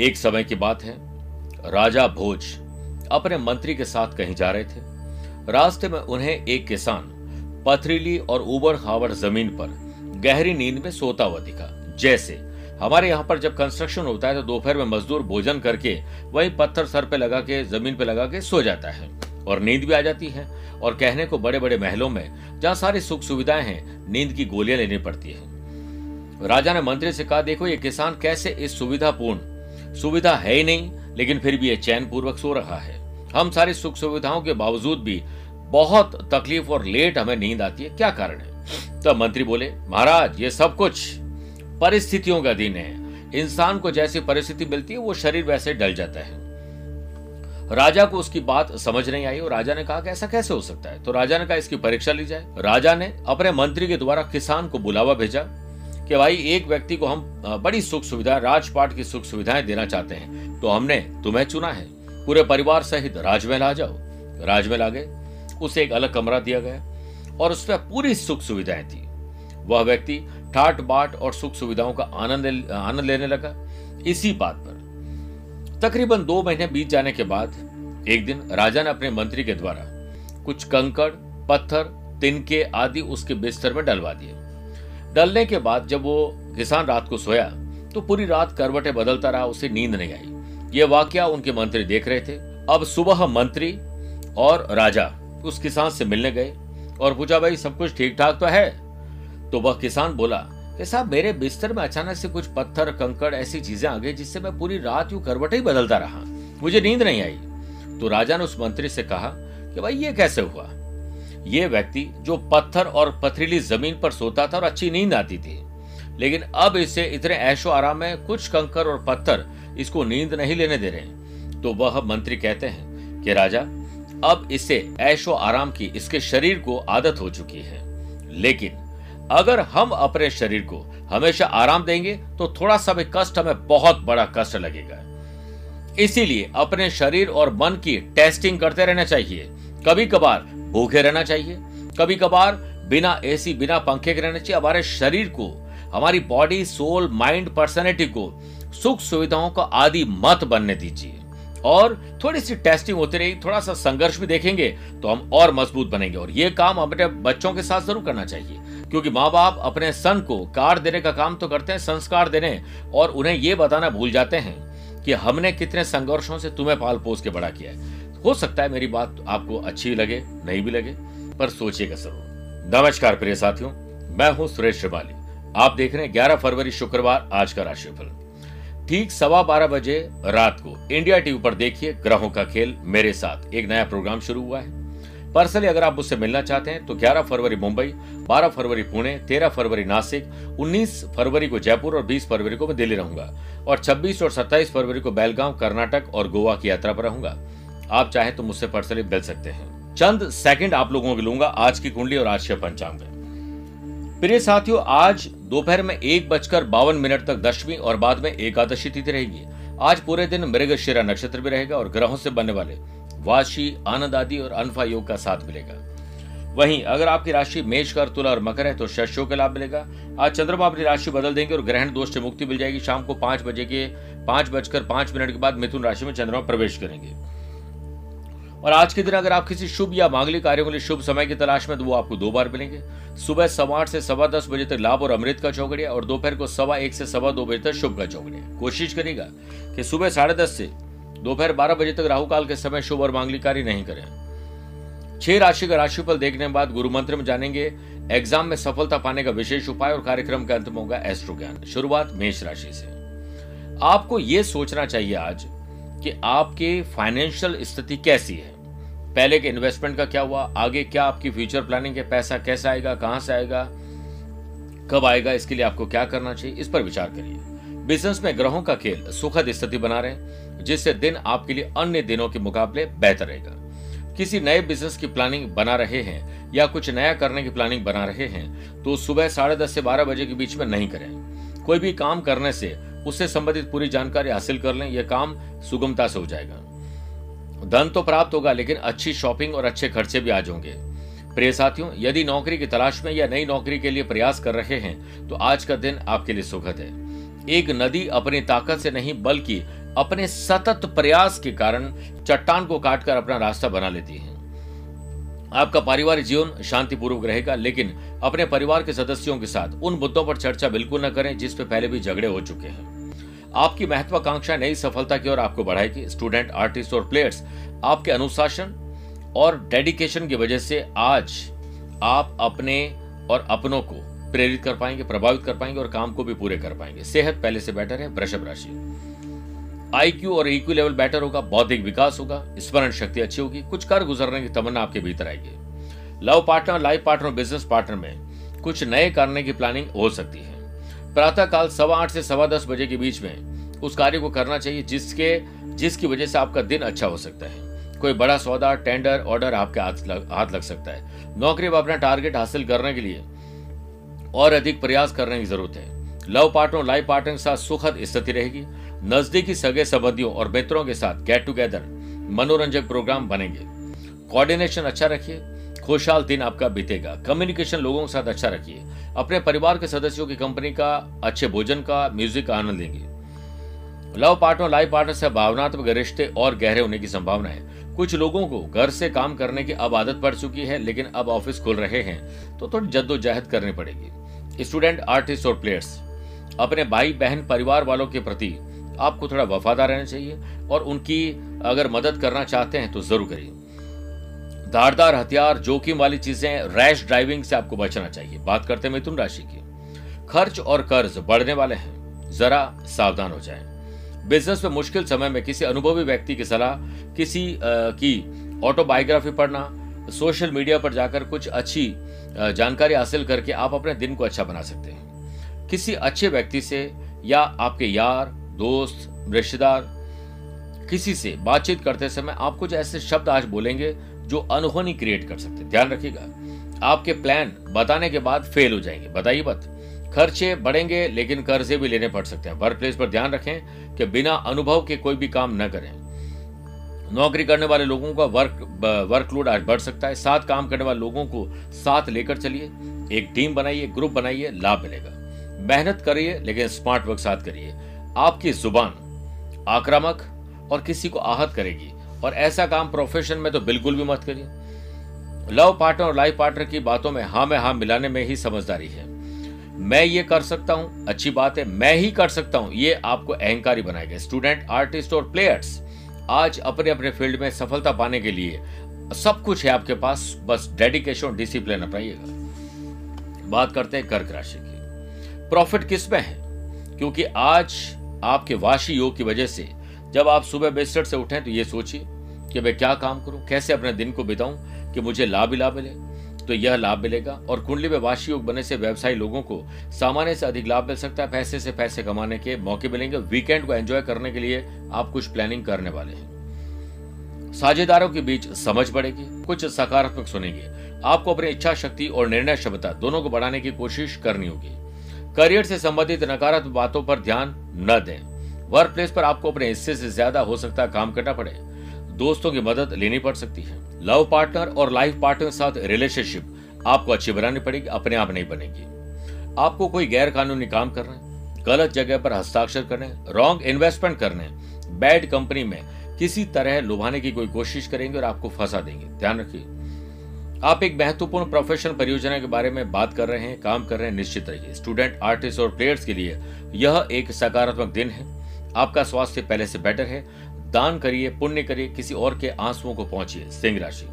एक समय की बात है। राजा भोज अपने मंत्री के साथ कहीं जा रहे थे। रास्ते में उन्हें एक किसान पथरीली और उबड़ खाबड़ ज़मीन पर गहरी नींद में सोता हुआ दिखा। जैसे हमारे यहाँ पर जब कंस्ट्रक्शन होता है तो दोपहर में मजदूर भोजन करके वही पत्थर सर पे लगा के, ज़मीन पे लगा के सो जाता है और नींद भी आ जाती है और कहने को बड़े बड़े महलों में जहाँ सारी सुख सुविधाएँ हैं, नींद की गोलियाँ लेनी पड़ती है। राजा ने मंत्री से कहा, देखो, ये किसान कैसे इस सुविधापूर्ण सुविधा है ही नहीं, लेकिन फिर भी ये चैन पूर्वक सो रहा है। हम सारी सुख सुविधाओं के बावजूद भी बहुत तकलीफ़ और लेट हमें नींद आती है। क्या कारण है? तब मंत्री बोले, महाराज, ये सब कुछ परिस्थितियों का दिन है। इंसान को जैसी परिस्थिति मिलती है, वो शरीर वैसे डल जाता है। राजा को उसकी बात समझ नहीं आई और राजा ने कहा कि ऐसा कैसे हो सकता है? तो राजा ने कहा, इसकी परीक्षा ली जाए। राजा ने अपने मंत्री के द्वारा किसान को बुलावा भेजा। कि भाई, एक व्यक्ति को हम बड़ी सुख सुविधा, राजपाट की सुख सुविधाएँ देना चाहते हैं तो हमने तुम्हें चुना है। पूरे परिवार सहित राजमहल आ जाओ। राजमहल आ गए। उसे एक अलग कमरा दिया गया और उसमें पूरी सुख सुविधाएँ थी। वह व्यक्ति ठाट, बाट और सुख सुविधाओं का आनंद आनंद लेने लगा। इसी बात पर, तकरीबन दो महीने बीत जाने के बाद, एक दिन राजा ने अपने मंत्री के द्वारा कुछ कंकड़, पत्थर, तिनके आदि उसके बिस्तर में डलवा दिए। डलने के बाद जब वो किसान रात को सोया तो पूरी रात करवटें बदलता रहा, उसे नींद नहीं आई। ये वाक्य उनके मंत्री देख रहे थे। अब सुबह मंत्री और राजा उस किसान से मिलने गए और पूछा, भाई, सब कुछ ठीक ठाक तो है? तो वह किसान बोला कि साहब, मेरे बिस्तर में अचानक से कुछ पत्थर, कंकड़ ऐसी चीज़ें आ गई जिससे मैं पूरी रात यूँ करवट ही बदलता रहा। मुझे नींद नहीं आई। तो राजा ने उस मंत्री से कहा कि, भाई, ये कैसे हुआ? ये व्यक्ति जो पत्थर और पथरीली ज़मीन पर सोता था और अच्छी नींद आती थी। लेकिन अब इसे इतने ऐशो आराम में कुछ कंकर और पत्थर इसको नींद नहीं लेने दे रहे तो वह मंत्री कहते हैं कि, राजा, अब इसे ऐशो आराम की इसके शरीर को आदत हो चुकी है। लेकिन अगर हम अपने शरीर को हमेशा आराम देंगे तो थोड़ा सा भी कष्ट हमें बहुत बड़ा कष्ट लगेगा। इसीलिए अपने शरीर और मन की टेस्टिंग करते रहना चाहिए। कभी कभार भूखे रहना चाहिए। कभी कभार बिना एसी बिना पंखे के रहना चाहिए। हमारे शरीर को, हमारी बॉडी सोल माइंड पर्सनैलिटी को सुख सुविधाओं का आदि मत बनने दीजिए। और थोड़ी सी टेस्टिंग होती रही थोड़ा सा संघर्ष भी देखेंगे तो हम और मज़बूत बनेंगे। और ये काम अपने बच्चों के साथ ज़रूर करना चाहिए, क्योंकि माँ बाप अपने सन को कार देने का काम तो करते हैं, संस्कार देने और उन्हें ये बताना भूल जाते हैं कि हमने कितने संघर्षों से तुम्हें पाल पोस के बड़ा किया है। हो सकता है मेरी बात आपको अच्छी लगे, नहीं भी लगे, पर सोचिएगा ज़रूर। नमस्कार प्रिय साथियों, मैं हूँ सुरेश श्रिवाली। आप देख रहे हैं ग्यारह फरवरी शुक्रवार, आज का राशिफल। ठीक सवा बारह बजे रात को इंडिया टीवी पर देखिए ग्रहों का खेल मेरे साथ। एक नया प्रोग्राम शुरू हुआ है। पर्सनली अगर आप मुझसे मिलना चाहते हैं तो 11 फरवरी मुंबई 12 फरवरी पुणे 13 फरवरी नासिक 19 फरवरी को जयपुर और 20 फरवरी को मैं दिल्ली रहूँगा। और 26 और 27 फरवरी को बेलगांव, कर्नाटक और गोवा की यात्रा पर रहूँगा। आप चाहे तो मुझसे पर्सनली मिल सकते हैं। चंद सेकंड आप लोगों को लूँगा आज की कुंडली और आज के पंचांग प्रिय साथियों, आज दोपहर में एक बजकर बावन मिनट तक दशमी और बाद में एकादशी तिथि रहेगी। आज पूरे दिन मृगशिरा नक्षत्र भी रहेगा और ग्रहों से बनने वाले वाशी, आनंद आदि और अनफा योग का साथ मिलेगा। वहीं अगर आपकी राशि मेष कर तुला और मकर है तो शस्यों का लाभ मिलेगा। आज चंद्रमा अपनी राशि बदल देंगे और ग्रहण दोष से मुक्ति मिल जाएगी। शाम को पाँच बजे के पाँच बजकर पाँच मिनट के बाद मिथुन राशि में चंद्रमा प्रवेश करेंगे। और आज के दिन अगर आप किसी शुभ या मांगलिक कार्यों के लिए शुभ समय की तलाश में तो वो आपको दो बार मिलेंगे। सुबह सवा आठ से सवा दस बजे तक लाभ और अमृत का चौकड़िया और दोपहर को सवा एक से सवा दो बजे तक शुभ का चौकड़िया कोशिश करेगा कि सुबह साढ़े दस से दोपहर बारह बजे तक राहु काल के समय शुभ और मांगलिक कार्य नहीं करें। छह राशि का राशिफल देखने के बाद गुरु मंत्र में जानेंगे, एग्ज़ाम में सफलता पाने का विशेष उपाय और कार्यक्रम के अंत में होगा एस्ट्रो ज्ञान शुरुआत मेष राशि से। आपको यह सोचना चाहिए आज कि आपके फाइनेंशियल स्थिति कैसी है? पहले के इन्वेस्टमेंट का क्या हुआ? आगे क्या आपकी फ्यूचर प्लानिंग है पैसा कैसा आएगा? कहाँ से आएगा? कब आएगा? इसके लिए आपको क्या करना चाहिए? इस पर विचार करिए। बिज़नेस में ग्रहों का खेल सुखद स्थिति बना रहे जिससे दिन आपके लिए अन्य दिनों के मुकाबले बेहतर रहेगा। किसी नए बिज़नेस की प्लानिंग बना रहे हैं या कुछ नया करने की प्लानिंग बना रहे हैं तो सुबह साढ़े दस से बारह बजे के बीच में नहीं करें। कोई भी काम करने से उससे संबंधित पूरी जानकारी हासिल कर लें, यह काम सुगमता से हो जाएगा। धन तो प्राप्त होगा, लेकिन अच्छी शॉपिंग और अच्छे खर्चे भी आज होंगे प्रिय साथियों, यदि नौकरी की तलाश में या नई नौकरी के लिए प्रयास कर रहे हैं तो आज का दिन आपके लिए सुखद है। एक नदी अपनी ताकत से नहीं, बल्कि अपने सतत प्रयास के कारण चट्टान को काटकर अपना रास्ता बना लेती हैं। आपका पारिवारिक जीवन शांतिपूर्वक रहेगा, लेकिन अपने परिवार के सदस्यों के साथ उन मुद्दों पर चर्चा बिल्कुल न करें जिस पे पहले भी झगड़े हो चुके हैं। आपकी महत्वाकांक्षा नई सफलता की ओर आपको बढ़ाएगी। स्टूडेंट, आर्टिस्ट और प्लेयर्स, आपके अनुशासन और डेडिकेशन की वजह से आज आप अपने और अपनों को प्रेरित कर पाएँगे, प्रभावित कर पाएँगे और काम को भी पूरे कर पाएँगे। सेहत पहले से बेटर है, वृषभ राशि। आईक्यू और ईक्यू लेवल बेटर होगा बौद्धिक विकास होगा स्मरण शक्ति अच्छी होगी कुछ कर गुजरने की तमन्ना आपके भीतर आएगी। Love partner life partner business partner में कुछ नए करने की प्लानिंग हो सकती है। प्रातः काल सवा आठ से सवा दस बजे के बीच में उस कार्य को करना चाहिए जिसके जिसकी वजह से आपका दिन अच्छा हो सकता है। कोई बड़ा सौदा टेंडर ऑर्डर आपके हाथ लग, हाथ लग सकता है। नौकरी में अपना टारगेट हासिल करने के लिए और अधिक प्रयास करने की ज़रूरत है। लव पार्टनर लाइफ पार्टनर के साथ सुखद स्थिति रहेगी। नजदीकी सगे संबंधियों और मित्रों के साथ गेट टुगेदर मनोरंजक प्रोग्राम बनेंगे। कोऑर्डिनेशन अच्छा रखिए। खुशहाल दिन आपका बीतेगा। कम्युनिकेशन लोगों के साथ अच्छा रखिए। अपने परिवार के सदस्यों की कंपनी का, अच्छे भोजन का म्यूज़िक का आनंद लेंगे। लव पार्टनर लाइफ पार्टनर से भावनात्मक रिश्ते और गहरे होने की संभावना है। कुछ लोगों को घर से काम करने की अब आदत पड़ चुकी है, लेकिन अब ऑफ़िस खुल रहे हैं तो थोड़ी जद्दोजहद करनी पड़ेगी। स्टूडेंट आर्टिस्ट और प्लेयर्स अपने भाई बहन परिवार वालों के प्रति आपको थोड़ा वफादार रहना चाहिए और उनकी अगर मदद करना चाहते हैं तो ज़रूर करिए। धारदार हथियार जोखिम वाली चीज़ें रैश ड्राइविंग से आपको बचना चाहिए। बात करते हैं मिथुन राशि की। खर्च और कर्ज बढ़ने वाले हैं। जरा सावधान हो जाएँ। बिज़नेस में मुश्किल समय में किसी अनुभवी व्यक्ति की सलाह किसी आ, की ऑटोबायोग्राफी पढ़ना सोशल मीडिया पर जाकर कुछ अच्छी जानकारी हासिल करके आप अपने दिन को अच्छा बना सकते हैं। किसी अच्छे व्यक्ति से या आपके यार दोस्त, रिश्तेदार, किसी से बातचीत करते समय आप कुछ ऐसे शब्द आज बोलेंगे जो अनहोनी क्रिएट कर सकते ध्यान रखिएगा, आपके प्लान बताने के बाद फेल हो जाएँगे। बताइए मत। खर्चे बढ़ेंगे, लेकिन कर्जे भी लेने पड़ सकते हैं। वर्क प्लेस पर ध्यान रखें कि बिना अनुभव के कोई भी काम न करें। नौकरी करने वाले लोगों का वर्क वर्कलोड आज बढ़ सकता है। साथ काम करने वाले लोगों को साथ लेकर चलिए। एक टीम बनाइए ग्रुप बनाइए, लाभ मिलेगा। मेहनत करिए, लेकिन स्मार्ट वर्क साथ करिए। आपकी ज़ुबान आक्रामक और किसी को आहत करेगी। और ऐसा काम प्रोफेशन में तो बिल्कुल भी मत करिए। लव पार्टनर और लाइफ पार्टनर की बातों में हाँ में हाँ मिलाने में ही समझदारी है। मैं ये कर सकता हूँ, अच्छी बात है, मैं ही कर सकता हूँ, ये आपको अहंकारी बनाएगा। स्टूडेंट आर्टिस्ट और प्लेयर्स आज अपने अपने फ़ील्ड में सफलता पाने के लिए सब कुछ है आपके पास, बस डेडिकेशन और डिसिप्लिन अपनाइएगा। बात करते हैं कर्क राशि की। प्रॉफिट किसमें है? क्योंकि आज आपके वाशी योग की वजह से जब आप सुबह बिस्तर से उठें तो ये सोचिए कि मैं क्या काम करूँ, कैसे अपने दिन को बिताऊं कि मुझे लाभ ही लाभ मिले। तो यह लाभ मिलेगा और कुंडली में वाशी योग बनने से व्यवसायी लोगों को सामान्य से अधिक लाभ मिल सकता है। पैसे से पैसे कमाने के मौके मिलेंगे वीकेंड को एंजॉय करने के लिए आप कुछ प्लानिंग करने वाले हैं। साझेदारों के बीच समझ बढ़ेगी, कुछ सकारात्मक सुनेंगे। आपको अपनी इच्छा, शक्ति और निर्णय क्षमता दोनों को बढ़ाने की कोशिश करनी होगी। करियर से संबंधित नकारात्मक बातों पर ध्यान न दें। वर्क प्लेस पर आपको अपने हिस्से से ज़्यादा हो सकता काम करना पड़े। दोस्तों की मदद लेनी पड़ सकती है। लव पार्टनर और लाइफ पार्टनर साथ रिलेशनशिप आपको अच्छी बनानी पड़ेगी, अपने आप नहीं बनेगी। आपको कोई गैर कानूनी काम कर रहे गलत जगह पर हस्ताक्षर करने रॉन्ग इन्वेस्टमेंट करने बैड कंपनी में किसी तरह लुभाने की कोई कोशिश करेंगे और आपको फंसा देंगे। ध्यान रखिए। आप एक महत्वपूर्ण प्रोफेशनल परियोजना के बारे में बात कर रहे हैं, काम कर रहे हैं, निश्चित रहिए। स्टूडेंट आर्टिस्ट और प्लेयर्स के लिए यह एक सकारात्मक दिन है। आपका स्वास्थ्य पहले से बेटर है। दान करिए, पुण्य करिए, किसी और के आंसुओं को पहुंचिए, सिंह राशि।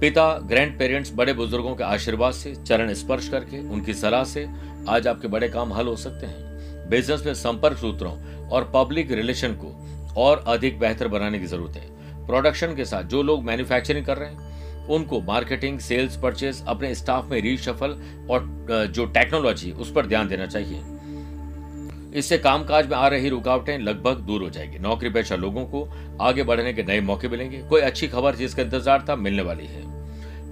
पिता ग्रैंड पेरेंट्स बड़े बुज़ुर्गों के आशीर्वाद से, चरण स्पर्श करके, उनकी सलाह से आज आपके बड़े काम हल हो सकते हैं। बिज़नेस में संपर्क सूत्रों और पब्लिक रिलेशन को और अधिक बेहतर बनाने की ज़रूरत है। प्रोडक्शन के साथ जो लोग मैन्युफैक्चरिंग कर रहे हैं उनको मार्केटिंग सेल्स परचेज अपने स्टाफ में रीशफल और जो टेक्नोलॉजी उस पर ध्यान देना चाहिए। इससे कामकाज में आ रही रुकावटें लगभग दूर हो जाएगी। नौकरी पेशा लोगों को आगे बढ़ने के नए मौके मिलेंगे। कोई अच्छी खबर जिसका इंतज़ार था मिलने वाली है।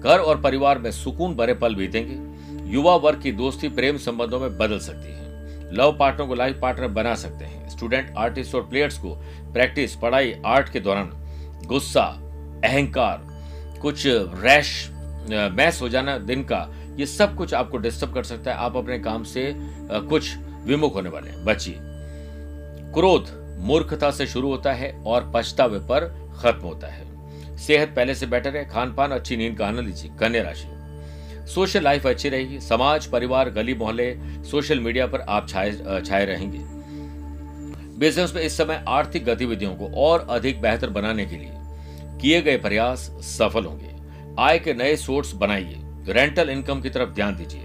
घर और परिवार में सुकून भरे पल बीतेंगे। युवा वर्ग की दोस्ती प्रेम संबंधों में बदल सकती है। लव पार्टनर को लाइफ पार्टनर बना सकते हैं। स्टूडेंट, आर्टिस्ट और प्लेयर्स को प्रैक्टिस, पढ़ाई, आर्ट के दौरान गुस्सा, अहंकार कुछ रैश मैस हो जाना दिन का, ये सब कुछ आपको डिस्टर्ब कर सकता है। आप अपने काम से कुछ विमुख होने वाले हैं। बचिए। क्रोध मूर्खता से शुरू होता है और पछतावे पर खत्म होता है। सेहत पहले से बेटर है। खान पान अच्छी नींद का आनंद लीजिए। कन्या राशि। सोशल लाइफ अच्छी रहेगी। समाज, परिवार, गली, मोहल्ले सोशल मीडिया पर आप छाए छाए रहेंगे। बिज़नेस में इस समय आर्थिक गतिविधियों को और अधिक बेहतर बनाने के लिए किए गए प्रयास सफल होंगे। आय के नए सोर्स बनाइए। रेंटल इनकम की तरफ़ ध्यान दीजिए।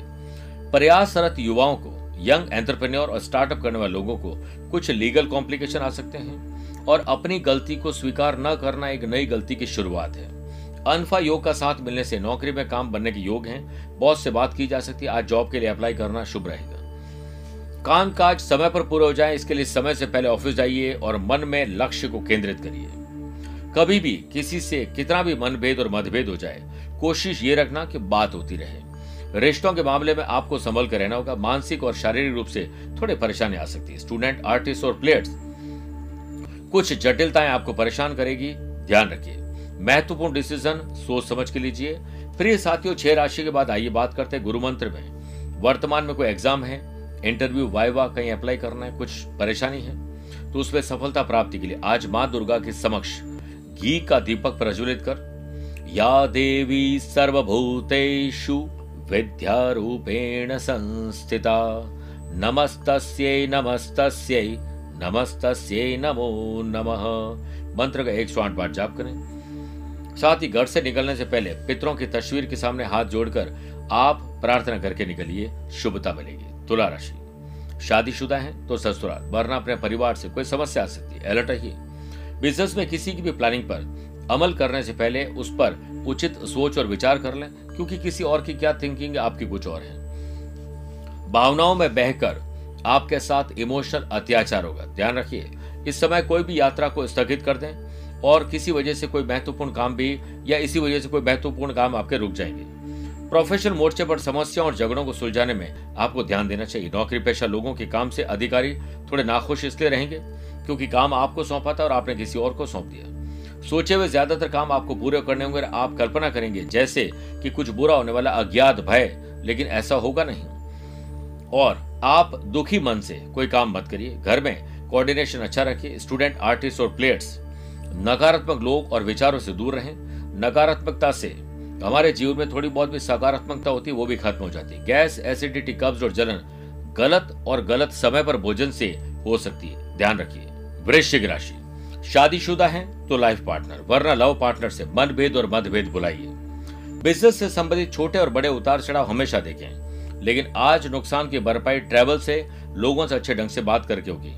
प्रयासरत युवाओं को, यंग एंटरप्रेन्योर और स्टार्टअप करने वाले लोगों को कुछ लीगल कॉम्प्लिकेशन आ सकते हैं और अपनी गलती को स्वीकार न करना एक नई गलती की शुरुआत है। अनफा योग का साथ मिलने से नौकरी में काम बनने के योग हैं। बॉस से बात की जा सकती है। आज जॉब के लिए अप्लाई करना शुभ रहेगा। काम काज समय पर पूरे हो जाए, इसके लिए समय से पहले ऑफ़िस जाइए और मन में लक्ष्य को केंद्रित करिए। कभी भी किसी से कितना भी मनभेद और मतभेद हो जाए, कोशिश ये रखना कि बात होती रहे। रिश्तों के मामले में आपको संभल कर रहना होगा। मानसिक और शारीरिक रूप से थोड़ी परेशानी आ सकती है। स्टूडेंट, आर्टिस्ट और प्लेयर्स, कुछ जटिलताएँ आपको परेशान करेगी। ध्यान रखिए, महत्वपूर्ण डिसीज़न सोच समझ के लीजिए। प्रिय साथियों, छह राशि के बाद आइए बात करते हैं गुरु मंत्र में। वर्तमान में कोई एग्ज़ाम है? इंटरव्यू, वाइवा, कहीं अप्लाई करना है? कुछ परेशानी है? तो उसमें सफलता प्राप्ति के लिए आज माँ दुर्गा के समक्ष घी का दीपक प्रज्वलित कर, या देवी सर्वभूतेषु विद्यारूपेण संस्थिता। नमस्तस्यै नमस्तस्यै नमस्तस्यै, नमो नमः। मंत्र का एक सौ आठ बार जाप करें। साथ ही घर से निकलने से पहले पितरों की तस्वीर के सामने हाथ जोड़कर आप प्रार्थना करके निकलिए, शुभता मिलेगी। तुला राशि। शादीशुदा है तो ससुराल, वरना अपने परिवार से कोई समस्या आ सकती है अलर्ट रहिए। बिज़नेस में किसी की भी प्लानिंग पर अमल करने से पहले उस पर उचित सोच और विचार कर लें, क्योंकि किसी और की क्या थिंकिंग आपकी कुछ और है। भावनाओं में बहकर आपके साथ इमोशनल अत्याचार होगा। ध्यान रखिए, इस समय कोई भी यात्रा को स्थगित कर दें और किसी वजह से कोई महत्वपूर्ण काम भी या इसी वजह से कोई महत्वपूर्ण काम आपके रुक जाएँगे। प्रोफेशनल मोर्चे पर समस्याओं और झगड़ों को सुलझाने में आपको ध्यान देना चाहिए। नौकरी पेशा लोगों के काम से अधिकारी थोड़े नाखुश इसलिए रहेंगे। क्योंकि काम आपको सौंपा था और आपने किसी और को सौंप दिया। सोचे हुए ज़्यादातर काम आपको पूरे करने होंगे आप कल्पना करेंगे, जैसे कि कुछ बुरा होने वाला अज्ञात भय, लेकिन ऐसा होगा नहीं। और आप दुखी मन से कोई काम मत करिए। घर में कोऑर्डिनेशन अच्छा रखिए स्टूडेंट आर्टिस्ट और प्लेयर्स नकारात्मक लोग और विचारों से दूर रहें। नकारात्मकता से हमारे जीवन में थोड़ी बहुत भी सकारात्मकता होती है, वो भी खत्म हो जाती है। गैस एसिडिटी कब्ज और जलन गलत और गलत समय पर भोजन से हो सकती है। ध्यान रखिए। वृश्चिक राशि। शादीशुदा है तो लाइफ पार्टनर वरना लव पार्टनर से मनभेद और मतभेद बुलाइए। बिज़नेस से संबंधित छोटे और बड़े उतार चढ़ाव हमेशा देखें, लेकिन आज नुकसान की भरपाई ट्रेवल से लोगों से अच्छे ढंग से बात करके होगी।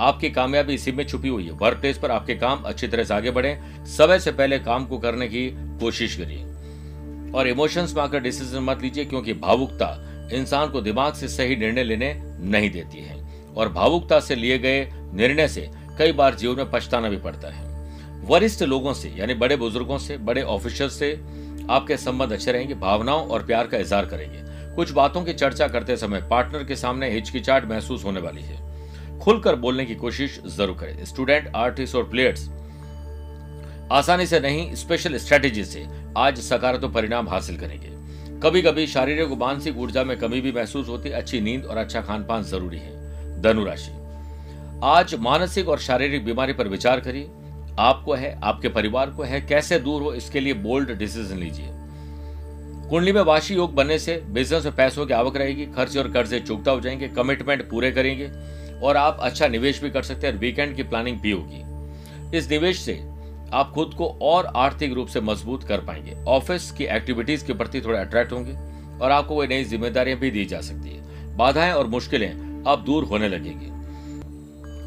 आपकी कामयाबी इसी में छुपी हुई है। वर्क प्लेस पर आपके काम अच्छी तरह से आगे बढ़े। समय से पहले काम को करने की कोशिश करिए। और इमोशंस में आकर डिसीज़न मत लीजिए, क्योंकि भावुकता इंसान को दिमाग से सही निर्णय लेने नहीं देती है। और भावुकता से लिए गए निर्णय से कई बार जीवन में पछताना भी पड़ता है। वरिष्ठ लोगों से, यानी बड़े बुज़ुर्गों से, बड़े ऑफिसर से आपके संबंध अच्छे रहेंगे, भावनाओं और प्यार का इजहार करेंगे। कुछ बातों की चर्चा करते समय पार्टनर के सामने हिचकिचाट महसूस होने वाली है। खुलकर बोलने की कोशिश ज़रूर करें। स्टूडेंट, आर्टिस्ट और प्लेयर्स, आसानी से नहीं, स्पेशल स्ट्रेटेजी से आज सकारात्मक परिणाम हासिल करेंगे। कभी कभी शारीरिक और मानसिक ऊर्जा में कमी भी महसूस होती अच्छी नींद और अच्छा खान पान ज़रूरी है। धनुराशि। आज मानसिक और शारीरिक बीमारी पर विचार करिए। आपको है, आपके परिवार को है, कैसे दूर हो, इसके लिए बोल्ड डिसीज़न लीजिए। कुंडली में वाशी योग बनने से बिज़नेस में पैसों की आवक रहेगी, खर्च और कर्जे चुकता हो जाएँगे कमिटमेंट पूरे करेंगे और आप अच्छा निवेश भी कर सकते हैं और वीकेंड की प्लानिंग भी होगी। इस निवेश से आप खुद को और आर्थिक रूप से मज़बूत कर पाएँगे। ऑफ़िस की एक्टिविटीज़ के प्रति थोड़े अट्रैक्ट होंगे और आपको कोई नई जिम्मेदारियाँ भी दी जा सकती है। बाधाएँ और मुश्किलें अब दूर होने लगेगी।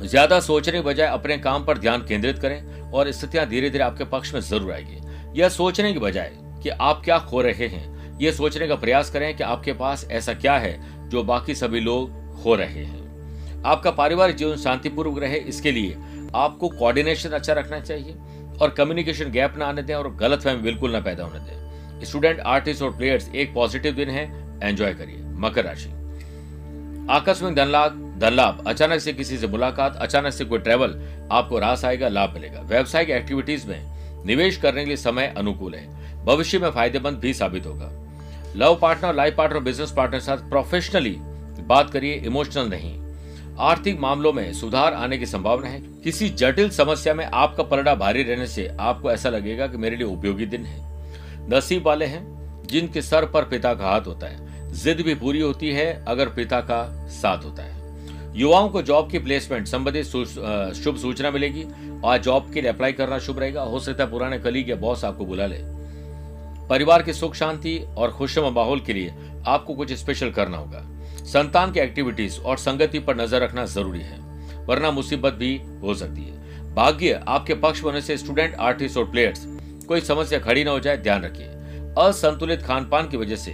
ज़्यादा सोचने के बजाय अपने काम पर ध्यान केंद्रित करें और स्थितियाँ धीरे धीरे आपके पक्ष में ज़रूर आएगी। यह सोचने की बजाय कि आप क्या खो रहे हैं, यह सोचने का प्रयास करें कि आपके पास ऐसा क्या है जो बाकी सभी लोग खो रहे हैं। आपका पारिवारिक जीवन शांतिपूर्वक रहे, इसके लिए आपको कोऑर्डिनेशन अच्छा रखना चाहिए और कम्युनिकेशन गैप ना आने दें और गलत फहमी बिल्कुल ना पैदा होने दें। स्टूडेंट आर्टिस्ट और प्लेयर्स एक पॉजिटिव दिन है एंजॉय करिए। मकर राशि। आकस्मिक धन लाभ धन लाभ अचानक से किसी से मुलाकात, अचानक से कोई ट्रेवल आपको रास आएगा, लाभ मिलेगा। व्यावसायिक एक्टिविटीज़ में निवेश करने के लिए समय अनुकूल है। भविष्य में फ़ायदेमंद भी साबित होगा। Love partner life partner business partner साथ प्रोफेशनली बात करिए इमोशनल नहीं। आर्थिक मामलों में सुधार आने की संभावना है। किसी जटिल समस्या में आपका पलड़ा भारी रहने से आपको ऐसा लगेगा कि मेरे लिए उपयोगी दिन है। नसीब वाले हैं, जिनके सर पर पिता का हाथ होता है। जिद भी पूरी होती है, अगर पिता का साथ होता है। युवाओं को जॉब की प्लेसमेंट संबंधित शुभ सूचना मिलेगी। और जॉब के लिए अप्लाई करना शुभ रहेगा। हो सकता है पुराने कली के बॉस आपको बुला ले। परिवार की सुख, शांति और खुशम माहौल के लिए आपको कुछ स्पेशल करना होगा। संतान की एक्टिविटीज़ और संगति पर नज़र रखना ज़रूरी है, वरना मुसीबत भी हो सकती है। भाग्य आपके पक्ष होने से स्टूडेंट आर्टिस्ट और प्लेयर्स कोई समस्या खड़ी ना हो जाए, ध्यान रखिए। असंतुलित खान पान की वजह से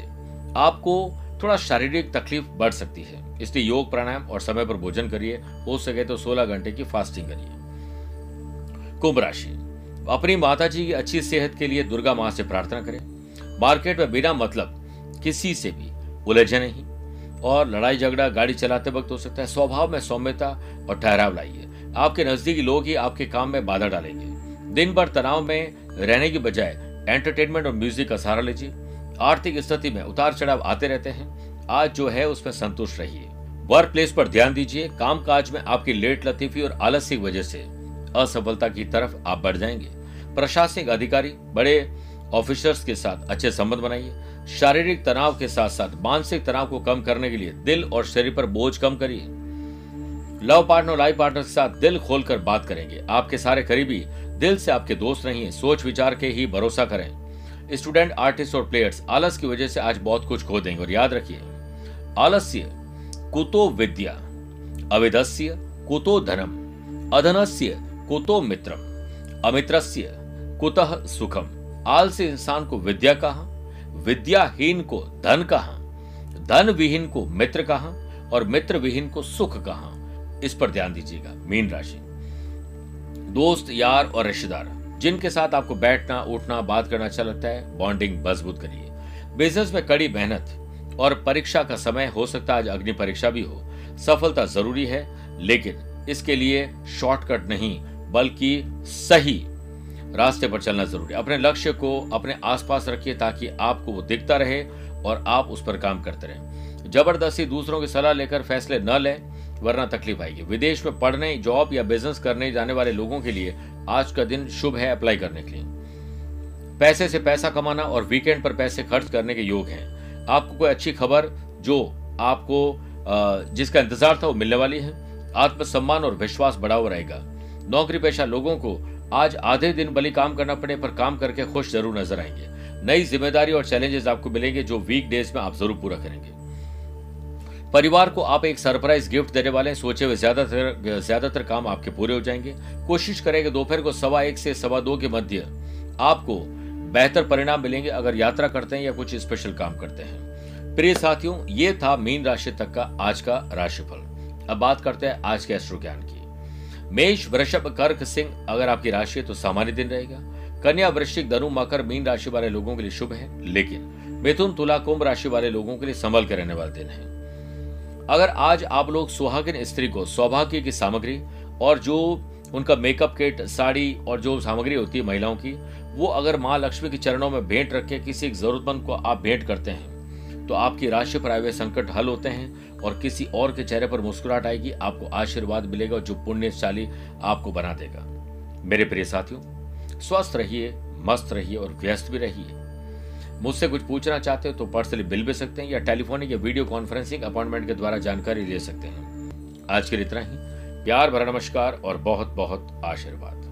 आपको थोड़ा शारीरिक तकलीफ़ बढ़ सकती है। इसलिए योग, प्राणायाम और समय पर भोजन करिए। हो सके तो 16 घंटे की फास्टिंग करिए। कुंभ राशि। अपनी माता जी की अच्छी सेहत के लिए दुर्गा माँ से प्रार्थना करें। मार्केट में बिना मतलब किसी से भी उलझे नहीं। और लड़ाई झगड़ा गाड़ी चलाते वक्त हो सकता है। स्वभाव में सौम्यता और ठहराव लाइए। आपके नजदीकी लोग ही आपके काम में बाधा डालेंगे। दिन भर तनाव में रहने की बजाय एंटरटेनमेंट और म्यूज़िक का सहारा लीजिए। आर्थिक स्थिति में उतार चढ़ाव आते रहते हैं। आज जो है उसमें संतुष्ट रहिए। वर्क प्लेस पर ध्यान दीजिए। काम काज में आपकी लेट लतीफी और आलस्य की वजह से असफलता की तरफ़ आप बढ़ जाएँगे। प्रशासनिक अधिकारी, बड़े ऑफिसर्स के साथ अच्छे संबंध बनाइए। शारीरिक तनाव के साथ साथ मानसिक तनाव को कम करने के लिए दिल और शरीर पर बोझ कम करिए। लव पार्टनर और लाइफ पार्टनर के साथ दिल खोलकर बात करेंगे। आपके सारे करीबी दिल से आपके दोस्त नहीं है। सोच विचार के ही भरोसा करें। स्टूडेंट आर्टिस्ट और प्लेयर्स आलस की वजह से आज बहुत कुछ खो देंगे। और याद रखिए आलस्य, कुतो विद्या। अविधस्य कुतो धनम। अधनस्य, कुतो मित्रम। अमित्रस्य, कुतः सुखम। आल से इंसान को विद्या कहा? विद्याहीन को धन कहा? धन विहीन को मित्र कहा? और मित्र विहीन को सुख कहा? इस पर ध्यान दीजिएगा, मीन राशि। दोस्त, यार और रिश्तेदार, जिनके साथ आपको बैठना, उठना, बात करना अच्छा लगता है, बॉन्डिंग मज़बूत करिए। बिज़नेस में कड़ी मेहनत और परीक्षा का समय हो सकता है, आज अग्नि परीक्षा भी हो। सफलता ज़रूरी है, लेकिन इसके लिए शॉर्टकट नहीं, बल्कि सही रास्ते पर चलना ज़रूरी है। अपने लक्ष्य को अपने आसपास रखिए ताकि आपको वो दिखता रहे और आप उस पर काम करते रहें। ज़बरदस्ती दूसरों की सलाह लेकर फैसले न लें, वरना तकलीफ़ आएगी। विदेश में पढ़ने जॉब या बिज़नेस करने जाने वाले लोगों के लिए आज का दिन शुभ है अप्लाई करने के लिए। पैसे से पैसा कमाना और वीकेंड पर पैसे खर्च करने के योग हैं। आपको कोई अच्छी खबर जो आपको जिसका इंतज़ार था वो मिलने वाली है। आत्मसम्मान और विश्वास बढ़ा हुआ रहेगा। नौकरी पेशा लोगों को आज आधे दिन बली काम करना पड़े, पर काम करके खुश ज़रूर नज़र आएँगे। नई ज़िम्मेदारी और चैलेंजेस आपको मिलेंगे जो वीक डेज़ में आप ज़रूर पूरा करेंगे। परिवार को आप एक सरप्राइज़ गिफ्ट देने वाले हैं। सोचे हुए ज़्यादातर ज़्यादातर काम आपके पूरे हो जाएँगे। कोशिश करेंगे दोपहर को सवा एक से सवा दो के मध्य आपको बेहतर परिणाम मिलेंगे अगर यात्रा करते हैं या कुछ स्पेशल काम करते हैं। प्रिय साथियों, ये था मीन राशि तक का आज का राशिफल। अब बात करते हैं आज के अश्रु ज्ञान की। मेष, वृषभ, कर्क, सिंह, अगर आपकी राशि है तो सामान्य दिन रहेगा। कन्या, वृश्चिक, धनु, मकर, मीन राशि वाले लोगों के लिए शुभ है। लेकिन मिथुन, तुला, कुंभ राशि वाले लोगों के लिए संभल के रहने वाले दिन है। अगर आज आप लोग सुहागिन स्त्री को सौभाग्य की सामग्री और जो उनका मेकअप किट साड़ी और जो सामग्री होती है महिलाओं की वो अगर माँ लक्ष्मी के चरणों में भेंट रख के किसी जरूरतमंद को आप भेंट करते हैं तो आपकी राशि पर आए हुए संकट हल होते हैं और किसी और के चेहरे पर मुस्कुराहट आएगी, आपको आशीर्वाद मिलेगा जो पुण्यशाली आपको बना देगा। मेरे प्रिय साथियों, स्वस्थ रहिए, मस्त रहिए और व्यस्त भी रहिए। मुझसे कुछ पूछना चाहते हो तो पर्सनली बिल भी सकते हैं या टेलीफोनिक या वीडियो कॉन्फ्रेंसिंग अपॉइंटमेंट के द्वारा जानकारी ले सकते हैं। आज के लिए इतना ही। प्यार, भरा नमस्कार और बहुत बहुत आशीर्वाद।